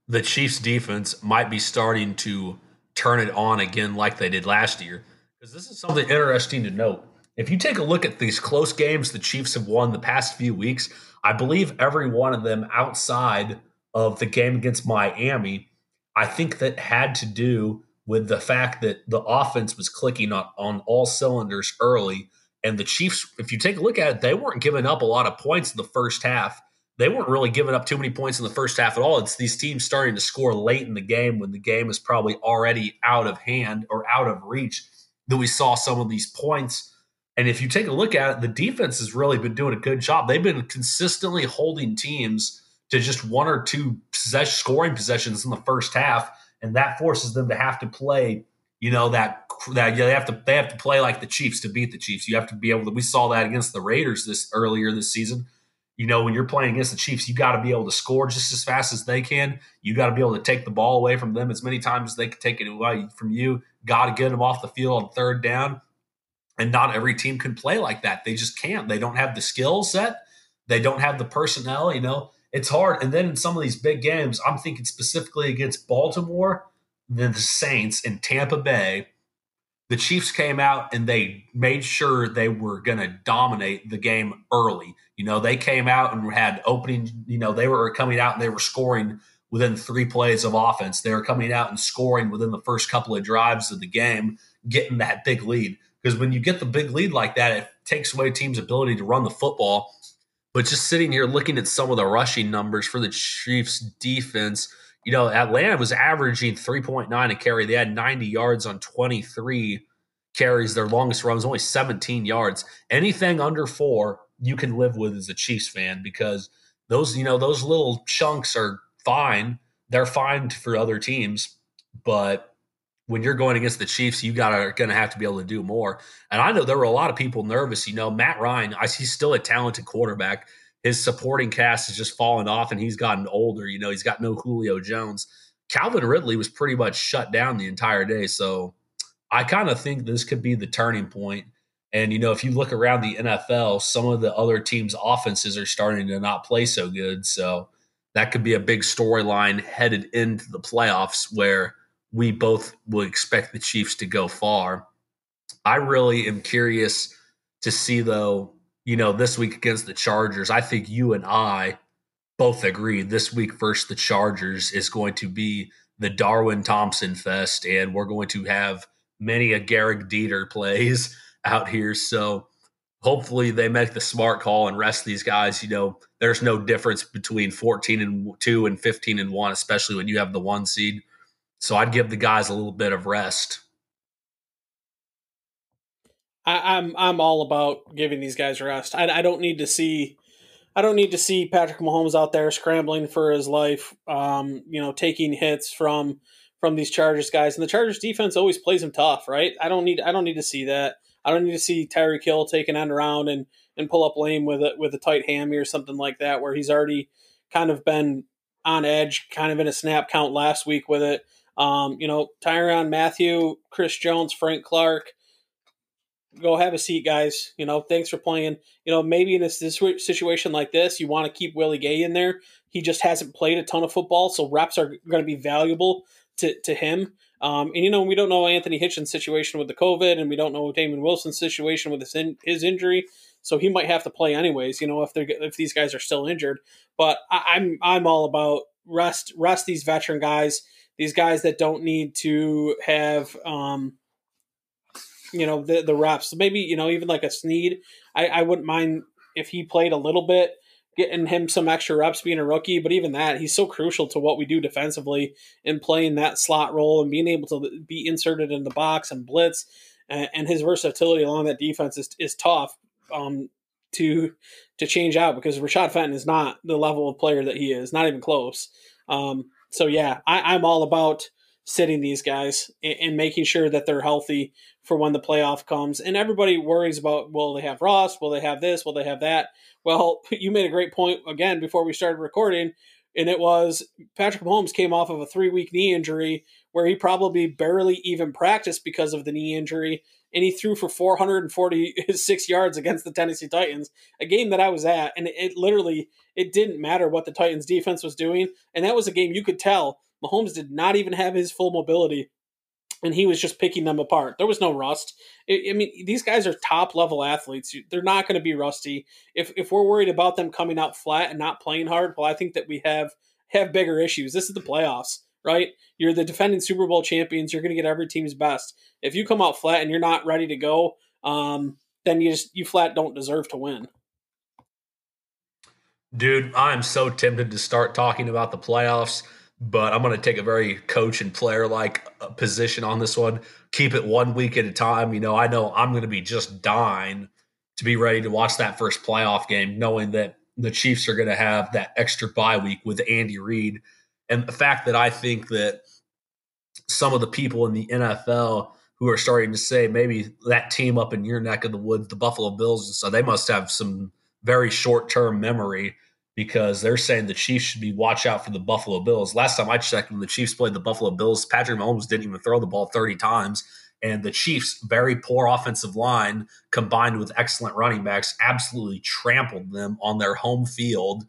the Chiefs defense might be starting to turn it on again like they did last year. Because this is something interesting to note. If you take a look at these close games the Chiefs have won the past few weeks, I believe every one of them outside of the game against Miami, I think that had to do with the fact that the offense was clicking on, on all cylinders early. And the Chiefs, if you take a look at it, they weren't giving up a lot of points in the first half they weren't really giving up too many points in the first half at all. It's these teams starting to score late in the game when the game is probably already out of hand or out of reach that we saw some of these points. And if you take a look at it, the defense has really been doing a good job. They've been consistently holding teams to just one or two possession, scoring possessions in the first half, and that forces them to have to play. You know that that they have to they have to play like the Chiefs to beat the Chiefs. You have to be able to. We saw that against the Raiders this earlier this season you know, when you're playing against the Chiefs, you got to be able to score just as fast as they can. You got to be able to take the ball away from them as many times as they can take it away from you. Got to get them off the field on third down. And not every team can play like that. They just can't. They don't have the skill set. They don't have the personnel. You know, it's hard. And then in some of these big games, I'm thinking specifically against Baltimore, then the Saints in Tampa Bay the Chiefs came out and they made sure they were going to dominate the game early. You know, they came out and had opening, you know, they were coming out and they were scoring within three plays of offense. They were coming out and scoring within the first couple of drives of the game, getting that big lead. because when you get the big lead like that, it takes away teams' ability to run the football. But just sitting here looking at some of the rushing numbers for the Chiefs defense, you know, Atlanta was averaging 3.9 a carry. They had 90 yards on 23 carries. Their longest run was only 17 yards. Anything under four, you can live with as a Chiefs fan because those, you know, those little chunks are fine. They're fine for other teams, but when you're going against the Chiefs, you got are going to have to be able to do more. And I know there were a lot of people nervous. You know, Matt Ryan, I, he's still a talented quarterback. His supporting cast has just fallen off, and he's gotten older. You know, he's got no Julio Jones. Calvin Ridley was pretty much shut down the entire day. So I kind of think this could be the turning point. And, you know, if you look around the NFL, some of the other teams' offenses are starting to not play so good. So that could be a big storyline headed into the playoffs where we both will expect the Chiefs to go far. I really am curious to see, though, you know, this week against the Chargers. I think you and I both agree this week versus the Chargers is going to be the Darwin Thompson fest, and we're going to have many a Gehrig Dieter plays [laughs] out here. So hopefully they make the smart call and rest these guys. You know, there's no difference between 14 and 2 and 15 and 1, especially when you have the one seed. So I'd give the guys a little bit of rest. I, am I'm, I'm all about giving these guys rest. I, I don't need to see I don't need to see Patrick Mahomes out there scrambling for his life, um, you know, taking hits from from these Chargers guys. And the Chargers defense always plays them tough, right? I don't need I don't need to see that. I don't need to see Tyreek Hill take an end around and and pull up lame with a with a tight hammy or something like that, where he's already kind of been on edge, kind of in a snap count last week with it. Um, you know, Tyrann Mathieu, Chris Jones, Frank Clark. Go have a seat, guys. You know, thanks for playing. You know, maybe in a situation like this, you want to keep Willie Gay in there. He just hasn't played a ton of football, so reps are going to be valuable to, to him. Um, and you know, we don't know Anthony Hitchens' situation with the COVID, and we don't know Damien Wilson's situation with his in, his injury. So he might have to play anyways. You know, if they're if these guys are still injured. But I, I'm I'm all about rest rest these veteran guys these guys that don't need to have um, you know the the reps. Maybe you know even like a Sneed. I, I wouldn't mind if he played a little bit, getting him some extra reps being a rookie. But even that, he's so crucial to what we do defensively in playing that slot role and being able to be inserted in the box and blitz. And, and his versatility along that defense is is tough. Um, to to change out because Rashad Fenton is not the level of player that he is, not even close. Um, so yeah, I, am all about sitting these guys and, and, making sure that they're healthy for when the playoff comes. And everybody worries about will they have Ross? Will they have this? Will they have that? Well, [laughs] you made a great point again before we started recording, and it was Patrick Mahomes came off of a three week knee injury where he probably barely even practiced because of the knee injury. And he threw for 446 [laughs] yards against the Tennessee Titans, a game that I was at, and it, it literally it didn't matter what the Titans defense was doing. And that was a game you could tell Mahomes did not even have his full mobility and he was just picking them apart. There was no rust. I, mean, these guys are top level athletes. They're not going to be rusty. If if we're worried about them coming out flat and not playing hard, well, I think that we have have bigger issues. This is the playoffs, right? You're the defending Super Bowl champions. You're going to get every team's best. If you come out flat and you're not ready to go, um, then you just you flat don't deserve to win. Dude, I'm so tempted to start talking about the playoffs, but I'm going to take a very coach and player like uh, position on this one. Keep it one week at a time. You know, I know I'm going to be just dying to be ready to watch that first playoff game, knowing that the Chiefs are going to have that extra bye week with Andy Reid. And the fact that I think that some of the people in the NFL who are starting to say maybe that team up in your neck of the woods, the Buffalo Bills, so they must have some very short term memory because they're saying the Chiefs should be watch out for the Buffalo Bills. Last time I checked, when the Chiefs played the Buffalo Bills, Patrick Mahomes didn't even throw the ball 30 times. And the Chiefs' very poor offensive line combined with excellent running backs absolutely trampled them on their home field.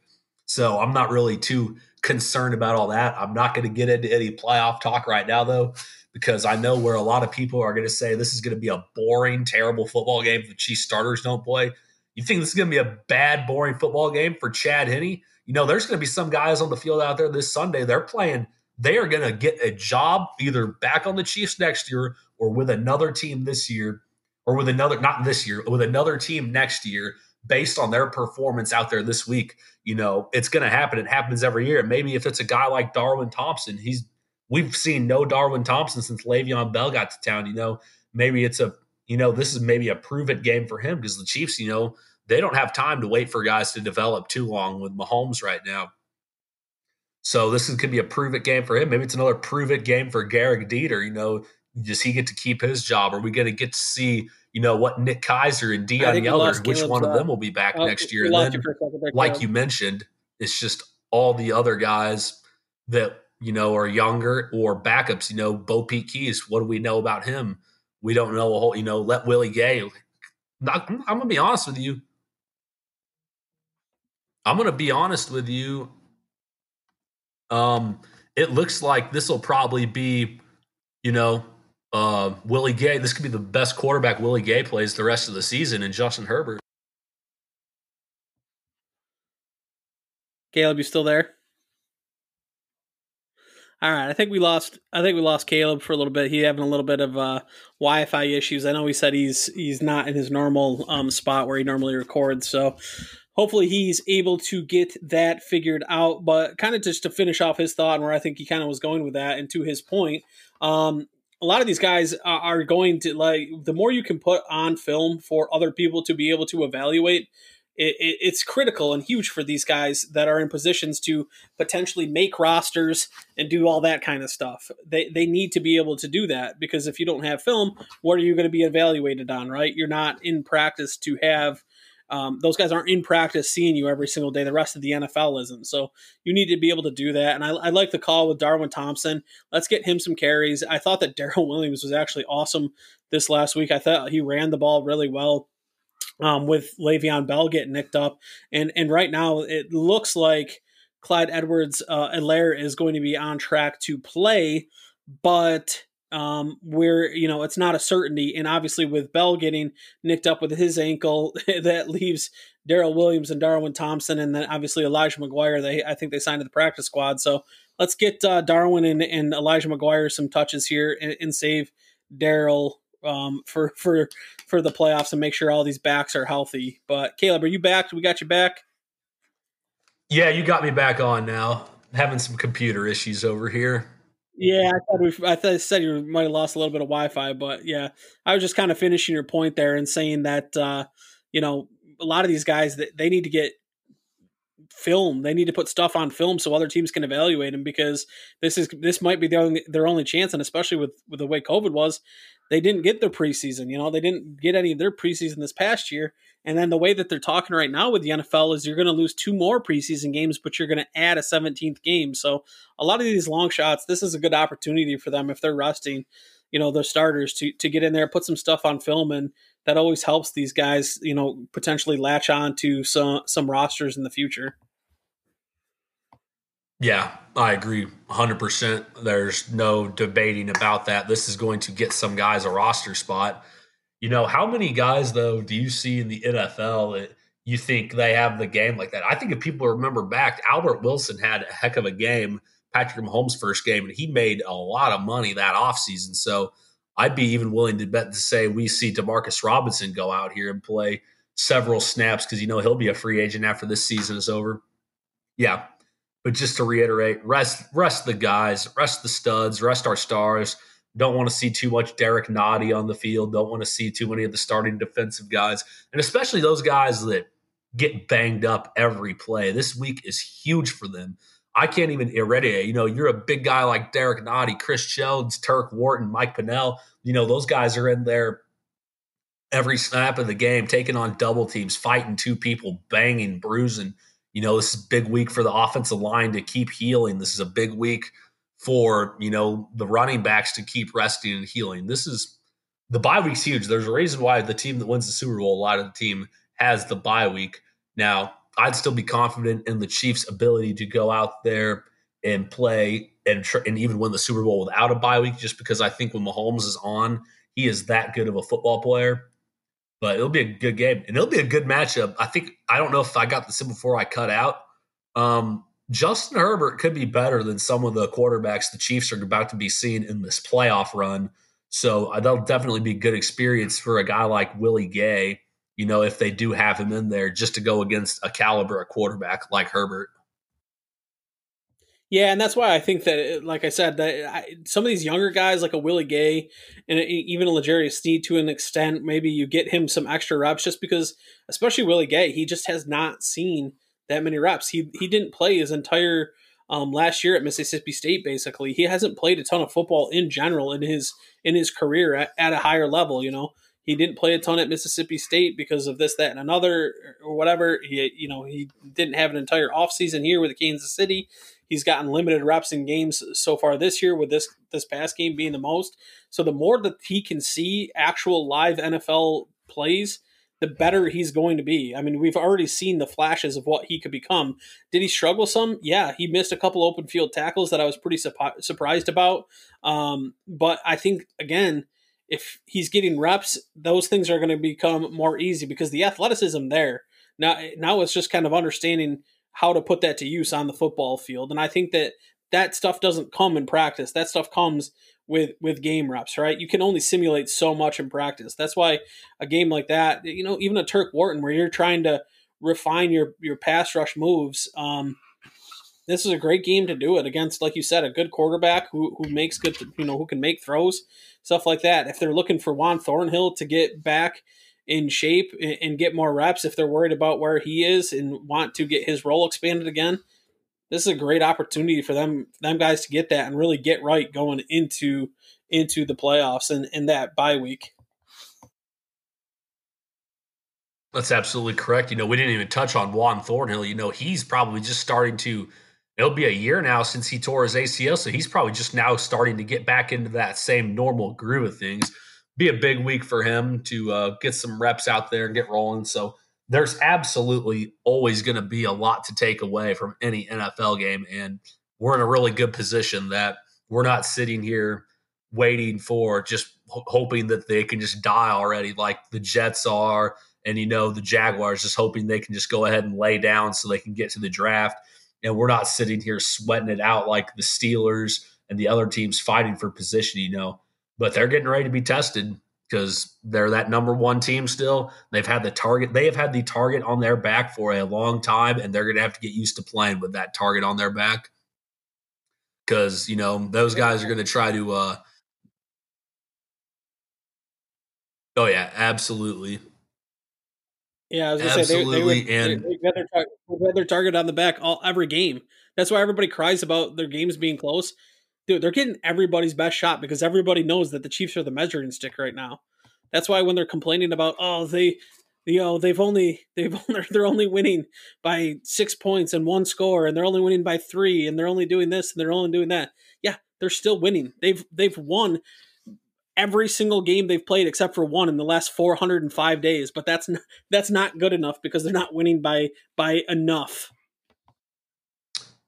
So I'm not really too concerned about all that. I'm not going to get into any playoff talk right now, though, because I know where a lot of people are going to say this is going to be a boring, terrible football game if the Chiefs starters don't play. You think this is going to be a bad, boring football game for Chad Henne? You know, there's going to be some guys on the field out there this Sunday. They're playing. They are going to get a job either back on the Chiefs next year or with another team this year or with another, not this year, with another team next year based on their performance out there this week, you know, it's going to happen. It happens every year. Maybe if it's a guy like Darwin Thompson, he's we've seen no Darwin Thompson since Le'Veon Bell got to town. You know, maybe it's a you know this is maybe a prove it game for him because the Chiefs, you know, they don't have time to wait for guys to develop too long with Mahomes right now. So this is, could be a prove it game for him. Maybe it's another prove it game for Gehrig Dieter. You know, does he get to keep his job? Are we going to get to see you know what Nick Keizer and Deon Yelder, which one of them will be back next year? And then, like you mentioned, it's just all the other guys that you know are younger or backups. You know, Bopete Keyes. What do we know about him? We don't know a whole. You know, let Willie Gay. I'm gonna be honest with you. I'm gonna be honest with you. Um, it looks like this will probably be, you know, uh, Willie Gay. This could be the best quarterback Willie Gay plays the rest of the season, and Justin Herbert. Caleb, you still there? All right, I think we lost. I think we lost Caleb for a little bit. He having a little bit of uh, Wi-Fi issues. I know he said he's he's not in his normal um, spot where he normally records. So hopefully he's able to get that figured out. But kind of just to finish off his thought and where I think he kind of was going with that, and to his point, um, a lot of these guys uh, are going to like the more you can put on film for other people to be able to evaluate it, it, it's critical and huge for these guys that are in positions to potentially make rosters and do all that kind of stuff. They, they need to be able to do that because if you don't have film what are you going to be evaluated on right? You're not in practice to have um, those guys aren't in practice seeing you every single day. The rest of the NFL isn't. So you need to be able to do that. And I, I like the call with Darwin Thompson. Let's get him some carries. I thought that [laughs] Darrel Williams was actually awesome this last week. I thought he ran the ball really well. Um, with Le'Veon Bell getting nicked up, and and right now it looks like Clyde Edwards uh, Helaire is going to be on track to play, but um, where you know it's not a certainty. And obviously, with Bell getting nicked up with his ankle, [laughs] that leaves Darrel Williams and Darwin Thompson, and then obviously Elijah McGuire. They I think they signed to the practice squad. So let's get uh, Darwin and, and Elijah McGuire some touches here and, and save Darrel um, for [laughs] for for the playoffs and make sure all these backs are healthy. But Caleb, are you back? We got you back. Yeah, you got me back on now. having some computer issues over here. Yeah, I thought we, I thought I said you might have lost a little bit of Wi-Fi, but yeah, I was just kind of finishing your point there and saying that uh, you know a lot of these guys that they need to get film. They need to put stuff on film so other teams can evaluate them because this is this might be their only, their only chance, and especially with with the way COVID was, they didn't get their preseason. You know, they didn't get any of their preseason this past year. And then the way that they're talking right now with the NFL is you're going to lose two more preseason games, but you're going to add a 17th game. So a lot of these long shots, this is a good opportunity for them if they're resting, you know, their starters to to get in there, put some stuff on film, and that always helps these guys, you know, potentially latch on to some some rosters in the future. Yeah, I agree 100%. There's no debating about that. This is going to get some guys a roster spot. You know, how many guys, though, do you see in the NFL that you think they have the game like that? I think if people remember back, Albert Wilson had a heck of a game, Patrick Mahomes' first game, and he made a lot of money that offseason. So I'd be even willing to bet to say we see Demarcus Robinson go out here and play several snaps because, you know, he'll be a free agent after this season is over. Yeah, but just to reiterate, rest rest the guys, rest the studs, rest our stars. Don't want to see too much Derrick Nnadi on the field. Don't want to see too many of the starting defensive guys, and especially those guys that get banged up every play. This week is huge for them. I can't even irradiate. You know, you're a big guy like Derrick Nnadi, Chris Jones, Turk Wharton, Mike Pennel. You know, those guys are in there every snap of the game, taking on double teams, fighting two people, banging, bruising. You know, this is a big week for the offensive line to keep healing. This is a big week for, you know, the running backs to keep resting and healing. This is the bye week's huge. There's a reason why the team that wins the Super Bowl, a lot of the team has the bye week. Now, I'd still be confident in the Chiefs' ability to go out there and play and tr- and even win the Super Bowl without a bye week, just because I think when Mahomes is on, he is that good of a football player but it'll be a good game and it'll be a good matchup. I think I don't know if I got this in before I cut out. Um, Justin Herbert could be better than some of the quarterbacks the Chiefs are about to be seeing in this playoff run. So uh, that'll definitely be good experience for a guy like Willie Gay, you know, if they do have him in there just to go against a caliber, a quarterback like Herbert. Yeah, and that's why I think that, like I said, that I, some of these younger guys, like a Willie Gay and even a L'Jarius Sneed, to an extent, maybe you get him some extra reps, just because, especially Willie Gay, he just has not seen that many reps. He he didn't play his entire um, last year at Mississippi State. Basically, he hasn't played a ton of football in general in his in his career at, at a higher level. You know, he didn't play a ton at Mississippi State because of this, that, and another, or whatever. He you know he didn't have an entire offseason here with Kansas City. He's gotten limited reps in games so far this year, with this this past game being the most. So the more that he can see actual live NFL plays, the better he's going to be. I mean, we've already seen the flashes of what he could become. Did he struggle some? Yeah, he missed a couple open field tackles that I was pretty su- surprised about. Um, but I think again, if he's getting reps, those things are going to become more easy because the athleticism there. Now, now it's just kind of understanding how to put that to use on the football field. And I think that that stuff doesn't come in practice. That stuff comes with with game reps, right? You can only simulate so much in practice. That's why a game like that, you know, even a Turk Wharton where you're trying to refine your your pass rush moves, um, this is a great game to do it against, like you said, a good quarterback who who makes good, you know, who can make throws, stuff like that. If they're looking for Juan Thornhill to get back in shape and get more reps if they're worried about where he is and want to get his role expanded again. This is a great opportunity for them them guys to get that and really get right going into into the playoffs and, and that bye week. That's absolutely correct. You know, we didn't even touch on Juan Thornhill. You know, he's probably just starting to it'll be a year now since he tore his ACL, so he's probably just now starting to get back into that same normal groove of things be a big week for him to uh, get some reps out there and get rolling. So there's absolutely always going to be a lot to take away from any NFL game. And we're in a really good position that we're not sitting here waiting for just hoping that they can just die already like the Jets are. And, you know, the Jaguars just hoping they can just go ahead and lay down so they can get to the draft. And we're not sitting here sweating it out like the Steelers and the other teams fighting for position, you know but they're getting ready to be tested because they're that number one team still. They've had the target. They have had the target on their back for a long time, and they're going to have to get used to playing with that target on their back because you know those guys are going to try to. uh Oh yeah, absolutely. Yeah, I was gonna say they, they, would, and they, have their, tar- their target on the back all every game. That's why everybody cries about their games being close dude, they're getting everybody's best shot because everybody knows that the Chiefs are the measuring stick right now. That's why when they're complaining about, oh, they, you know, they've only [laughs] they've only, they're only winning by six points and one score, and they're only winning by three, and they're only doing this and they're only doing that. Yeah, they're still winning. They've they've won every single game they've played except for one in the last 405 days but that's not, that's not good enough because they're not winning by by enough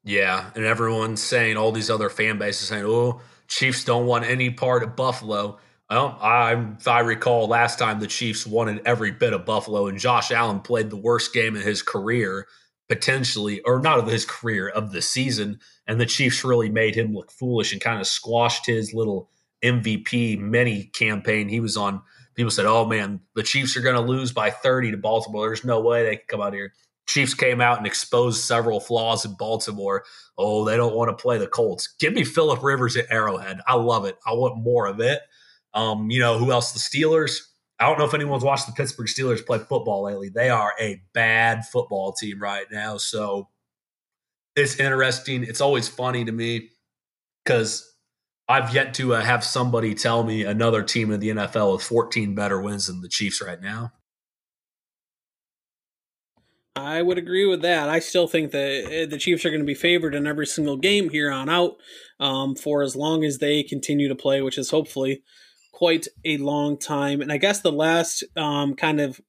yeah, and everyone's saying all these other fan bases saying, "Oh, Chiefs don't want any part of Buffalo." Well, I, I recall, last time the Chiefs wanted every bit of Buffalo, and Josh Allen played the worst game in his career, potentially, or not of his career, of the season. And the Chiefs really made him look foolish and kind of squashed his little MVP mini campaign he was on. People said, "Oh man, the Chiefs are going to lose by 30 to Baltimore. There's no way they can come out here." Chiefs came out and exposed several flaws in Baltimore. Oh, they don't want to play the Colts. Give me Philip Rivers at Arrowhead. I love it. I want more of it. Um, you know, who else? The Steelers. I don't know if anyone's watched the Pittsburgh Steelers play football lately. They are a bad football team right now. So it's interesting. It's always funny to me because I've yet to uh, have somebody tell me another team in the NFL with 14 better wins than the Chiefs right now. I would agree with that. I still think that eh, the Chiefs are going to be favored in every single game here on out um, for as long as they continue to play, which is hopefully quite a long time. And I guess the last um, kind of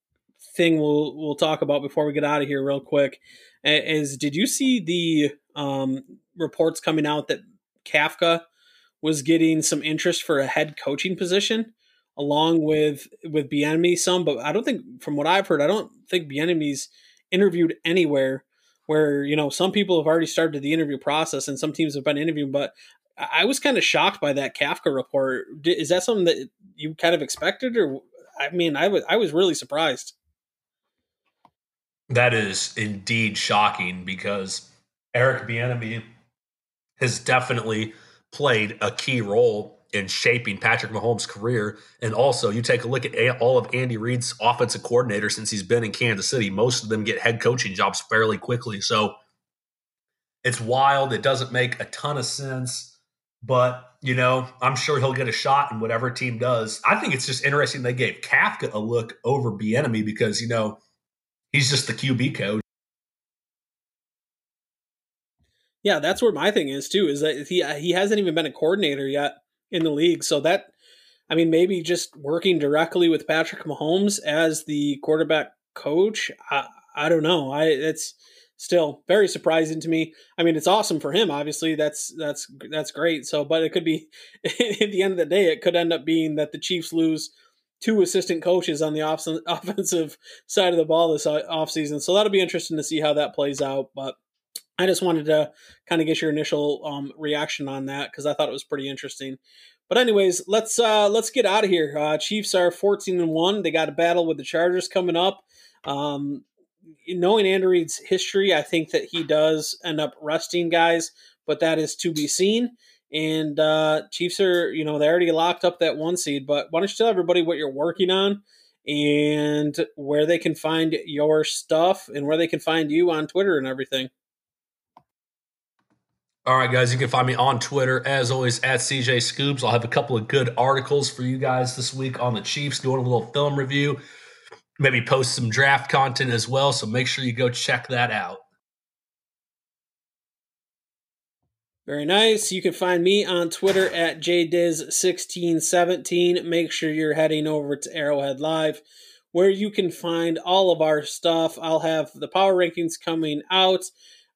thing we'll we'll talk about before we get out of here, real quick, is did you see the um, reports coming out that Kafka was getting some interest for a head coaching position? along with with Bieniemy some, but I don't think from what I've heard, I don't think Bieniemy's interviewed anywhere where you know some people have already started the interview process and some teams have been interviewing but I was kind of shocked by that Kafka report. Is that something that you kind of expected, or I mean, I was I was really surprised. That is indeed shocking because Eric Bieniemy has definitely played a key role in shaping Patrick Mahomes' career. And also, you take a look at all of Andy Reid's offensive coordinator since he's been in Kansas City. Most of them get head coaching jobs fairly quickly. So it's wild. It doesn't make a ton of sense. But, you know, I'm sure he'll get a shot in whatever team does. I think it's just interesting they gave Kafka a look over Bieniemy because, you know, he's just the QB coach. Yeah, that's where my thing is too. Is that he he hasn't even been a coordinator yet in the league, so that I mean maybe just working directly with Patrick Mahomes as the quarterback coach. I I don't know. I it's still very surprising to me. I mean, it's awesome for him. Obviously, that's that's that's great. So, but it could be [laughs] at the end of the day, it could end up being that the Chiefs lose two assistant coaches on the off- [laughs] offensive side of the ball this offseason. So that'll be interesting to see how that plays out. But I just wanted to kind of get your initial um, reaction on that because I thought it was pretty interesting. But anyways, let's uh, let's get out of here. Uh, Chiefs are fourteen and one. They got a battle with the Chargers coming up. Um, knowing Andy Reid's history, I think that he does end up resting guys, but that is to be seen. And uh, Chiefs are, you know, they already locked up that one seed. But why don't you tell everybody what you're working on and where they can find your stuff and where they can find you on Twitter and everything? All right, guys, you can find me on Twitter as always at CJ Scoops. I'll have a couple of good articles for you guys this week on the Chiefs, doing a little film review, maybe post some draft content as well. So make sure you go check that out. Very nice. You can find me on Twitter at jdiz1617. Make sure you're heading over to Arrowhead Live, where you can find all of our stuff. I'll have the power rankings coming out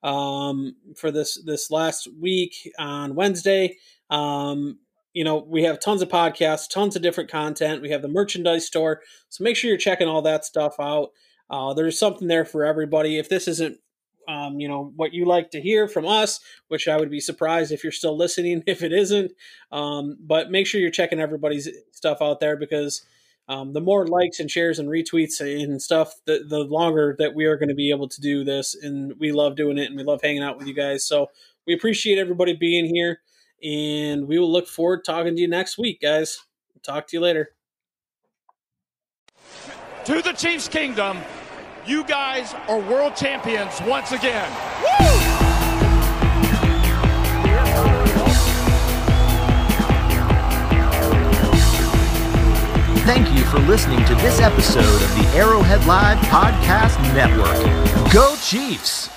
um, for this this last week on Wednesday. Um, you know, we have tons of podcasts, tons of different content. We have the merchandise store, so make sure you're checking all that stuff out. Uh, there's something there for everybody. If this isn't um, you know what you like to hear from us which i would be surprised if you're still listening [laughs] if it isn't um, but make sure you're checking everybody's stuff out there because um, the more likes and shares and retweets and stuff the, the longer that we are going to be able to do this and we love doing it and we love hanging out with you guys so we appreciate everybody being here and we will look forward to talking to you next week guys talk to you later to the chiefs kingdom you guys are world champions once again. Woo! Thank you for listening to this episode of the Arrowhead Live Podcast Network. Go Chiefs!